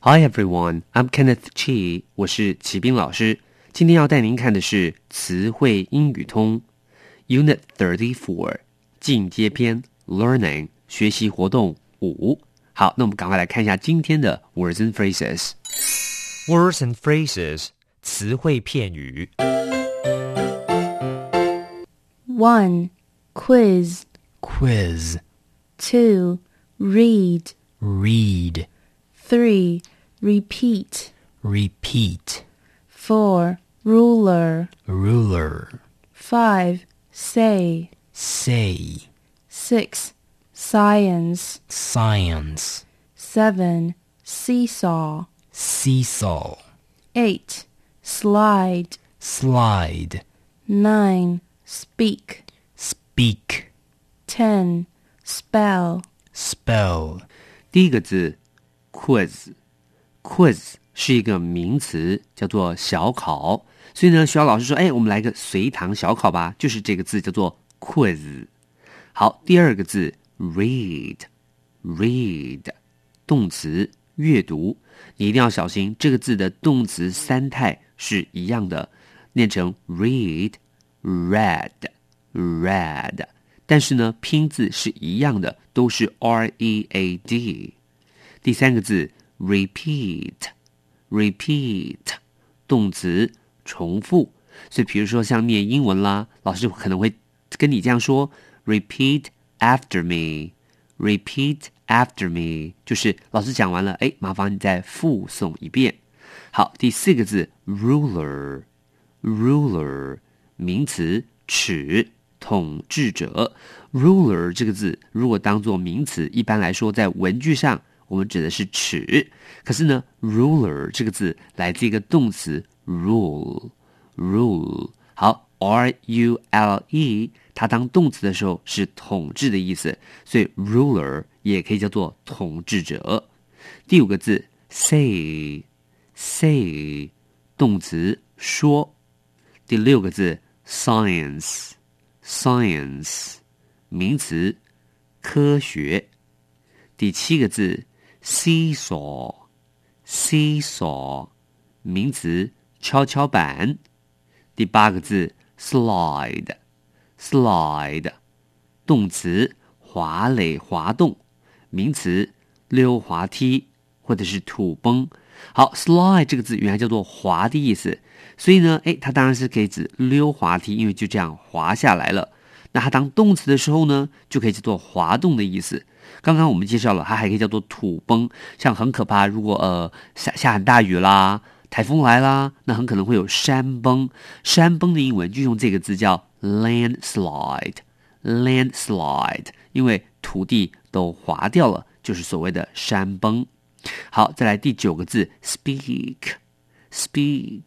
Hi everyone, I'm Kenneth Chi，我是齐斌老师。今天要带您看的是词汇英语通 Unit Thirty Four 进阶篇 Learning 学习活动五。好，那我们赶快来看一下今天的 words and phrases。 Words and phrases 词汇片语。 1. Quiz. quiz, 2. Read. read, 3. Repeat. repeat, 4. Ruler. ruler, 5. Say. say, 6. Science. science, 7. Seesaw. seesaw, 8. Slide. slide, 9. Speak. speak, 10. Spell. spell, 第一个字 quiz，quiz 是一个名词，叫做小考。所以呢，学校老师说：“哎，我们来个随堂小考吧。”就是这个字叫做 quiz。好，第二个字 read，read 动词阅读，你一定要小心，这个字的动词三态是一样的，念成 read，read，read。但是呢，拼字是一样的，都是 r e a d。第三个字 repeat，repeat 动词重复，所以比如说像念英文啦，老师可能会跟你这样说：repeat after me，repeat after me，就是老师讲完了，哎，麻烦你再复诵一遍。好，第四个字 ruler，ruler 名词尺。统治者，ruler 这个字如果当做名词，一般来说在文句上我们指的是尺。可是呢，ruler 这个字来自一个动词 rule，rule 好，r u l e 它当动词的时候是统治的意思，所以 ruler 也可以叫做统治者。第五个字 say，say 动词说。第六个字 science。science 名词，科学。第七个字 seesaw，seesaw 名词，跷跷板。第八个字 slide，slide 动词，滑垒滑动，名词，溜滑梯或者是土崩。好，slide 这个字原来叫做滑的意思，所以呢，哎，它当然是可以指溜滑梯，因为就这样滑下来了。那它当动词的时候呢，就可以叫做滑动的意思。刚刚我们介绍了，它还可以叫做土崩，像很可怕，如果呃下下很大雨啦，台风来啦，那很可能会有山崩。山崩的英文就用这个字叫 landslide，landslide，因为土地都滑掉了，就是所谓的山崩。好，再来第九个字，speak，speak，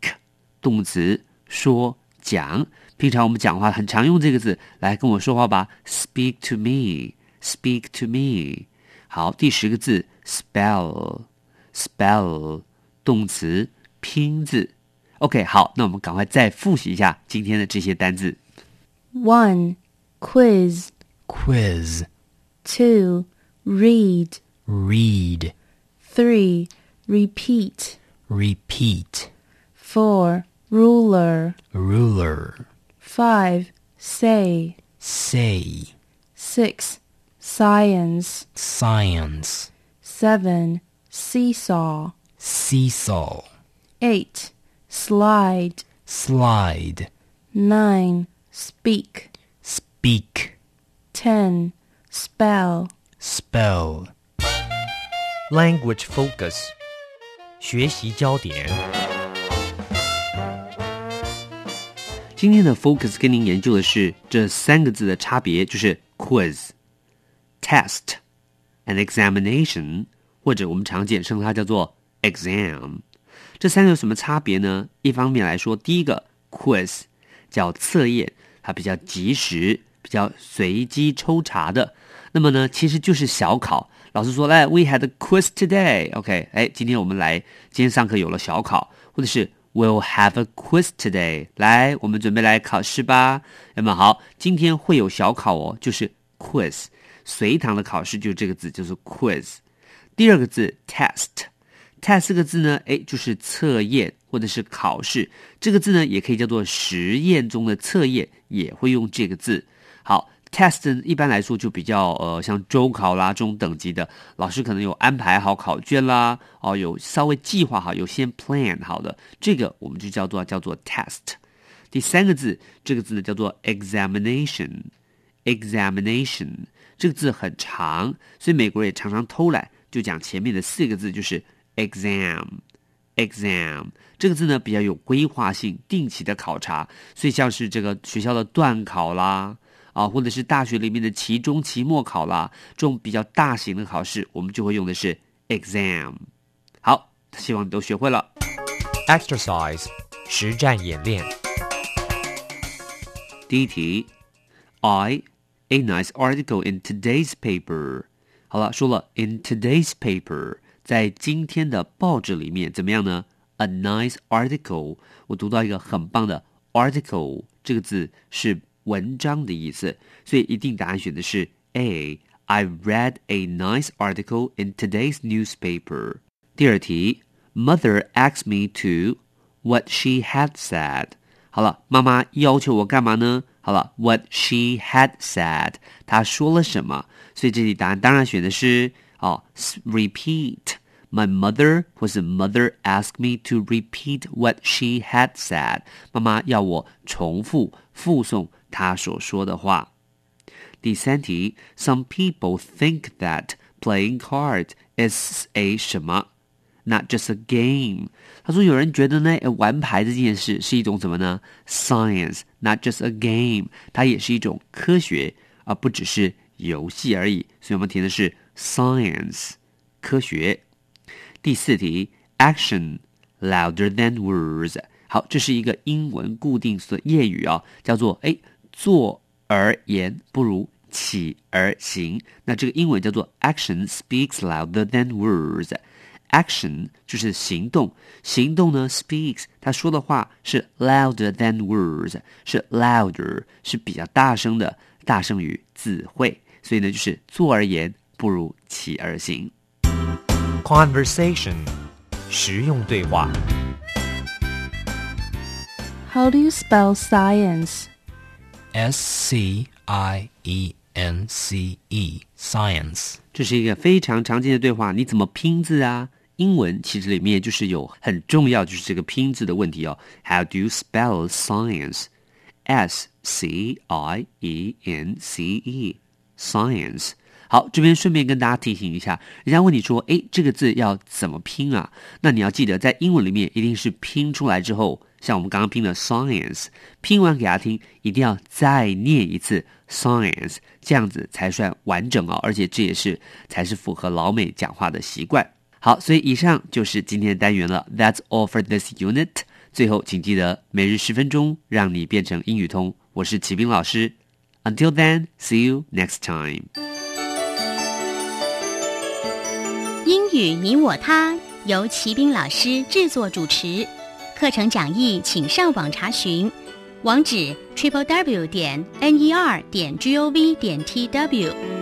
动词说讲。平常我们讲话很常用这个字来跟我说话吧，speak to me，speak to me。好，第十个字，spell，spell，动词拼字。OK，好，那我们赶快再复习一下今天的这些单字。One, Quiz. quiz, Two, Read. read, 3. Repeat. repeat, 4. Ruler. ruler, 5. Say. say, 6. Science. science, 7. Seesaw. seesaw, 8. Slide. slide, 9. Speak. speak, 10. Spell. spell, Language focus 学习焦点。 今天的 focus 跟您研究的是这三个字的差别，就是 quiz、test and examination，或者我们常简称它叫做 exam。这三个有什么差别呢？一方面来说，第一个 quiz 叫测验，它比较及时，比较随机抽查的。那么呢，其实就是小考。老师说，来，we had a quiz today。OK，哎，今天我们来，今天上课有了小考，或者是 we'll have a quiz today。来，我们准备来考试吧。那么好，今天会有小考哦，就是 quiz。随堂的考试就这个字，就是 quiz。第二个字 test，test 这个字呢，哎，就是测验或者是考试。这个字呢，也可以叫做实验中的测验，也会用这个字。好，test 一般来说就比较呃，像周考啦这种等级的，老师可能有安排好考卷啦，哦，有稍微计划好，有先 plan 好的，这个我们就叫做叫做 test。第三个字，这个字呢叫做 examination，examination 这个字很长，所以美国人也常常偷懒，就讲前面的四个字就是 exam，exam 这个字呢比较有规划性，定期的考察，所以像是这个学校的段考啦，啊，或者是大学里面的期中、期末考啦，这种比较大型的考试，我们就会用的是 exam。好，希望你都学会了。exercise 实战演练。第一题，I a nice article in today's paper。好了，说了 in today's paper，在今天的报纸里面怎么样呢？A nice article，我读到一个很棒的 article，这个字是文章的意思，所以一定答案选的是 A。I read a nice article in today's newspaper。第二题，Mother asked me to what she had said。好了，妈妈要求我干嘛呢？好了，what she had said，她说了什么？所以这题答案当然选的是哦，repeat。My mother 或是 mother asked me to repeat what she had said。妈妈要我重复复诵 她所说的话。第三题，Some people think that playing cards is a 什么？Not just a game。他说有人觉得呢，玩牌这件事是一种什么呢？Science，not just a game，它也是一种科学，而不只是游戏而已。所以我们填的是 science，科学。第四题，action louder than words。好，这是一个英文固定的谚语啊，叫做哎， 做而言不如起而行。那这个英文叫做 action speaks louder than words。action 就是行动，行动呢 speaks，他说的话是 louder than words，是 louder 是比较大声的，大声于词汇，所以呢就是坐而言不如起而行。conversation 实用对话。How do you spell science? S C I E N C E. Science. 这是一个非常常见的对话，你怎么拼字啊？英文其实里面就是有很重要，就是这个拼字的问题哦。How do you spell science? S C I E N C E. Science. 好，这边顺便跟大家提醒一下，人家问你说，诶，这个字要怎么拼啊？那你要记得，在英文里面一定是拼出来之后，像我们刚刚拼的 science，拼完给他听，一定要再念一次 science，这样子才算完整哦。而且这也是才是符合老美讲话的习惯。好，所以以上就是今天的单元了。That's all for this unit。最后，请记得每日十分钟，让你变成英语通。我是齐兵老师。Until then, see you next time. 英语你我他由齐兵老师制作主持，课程讲义请上网查询，网址 triple w 点 n e r 点 g o v 点 t w。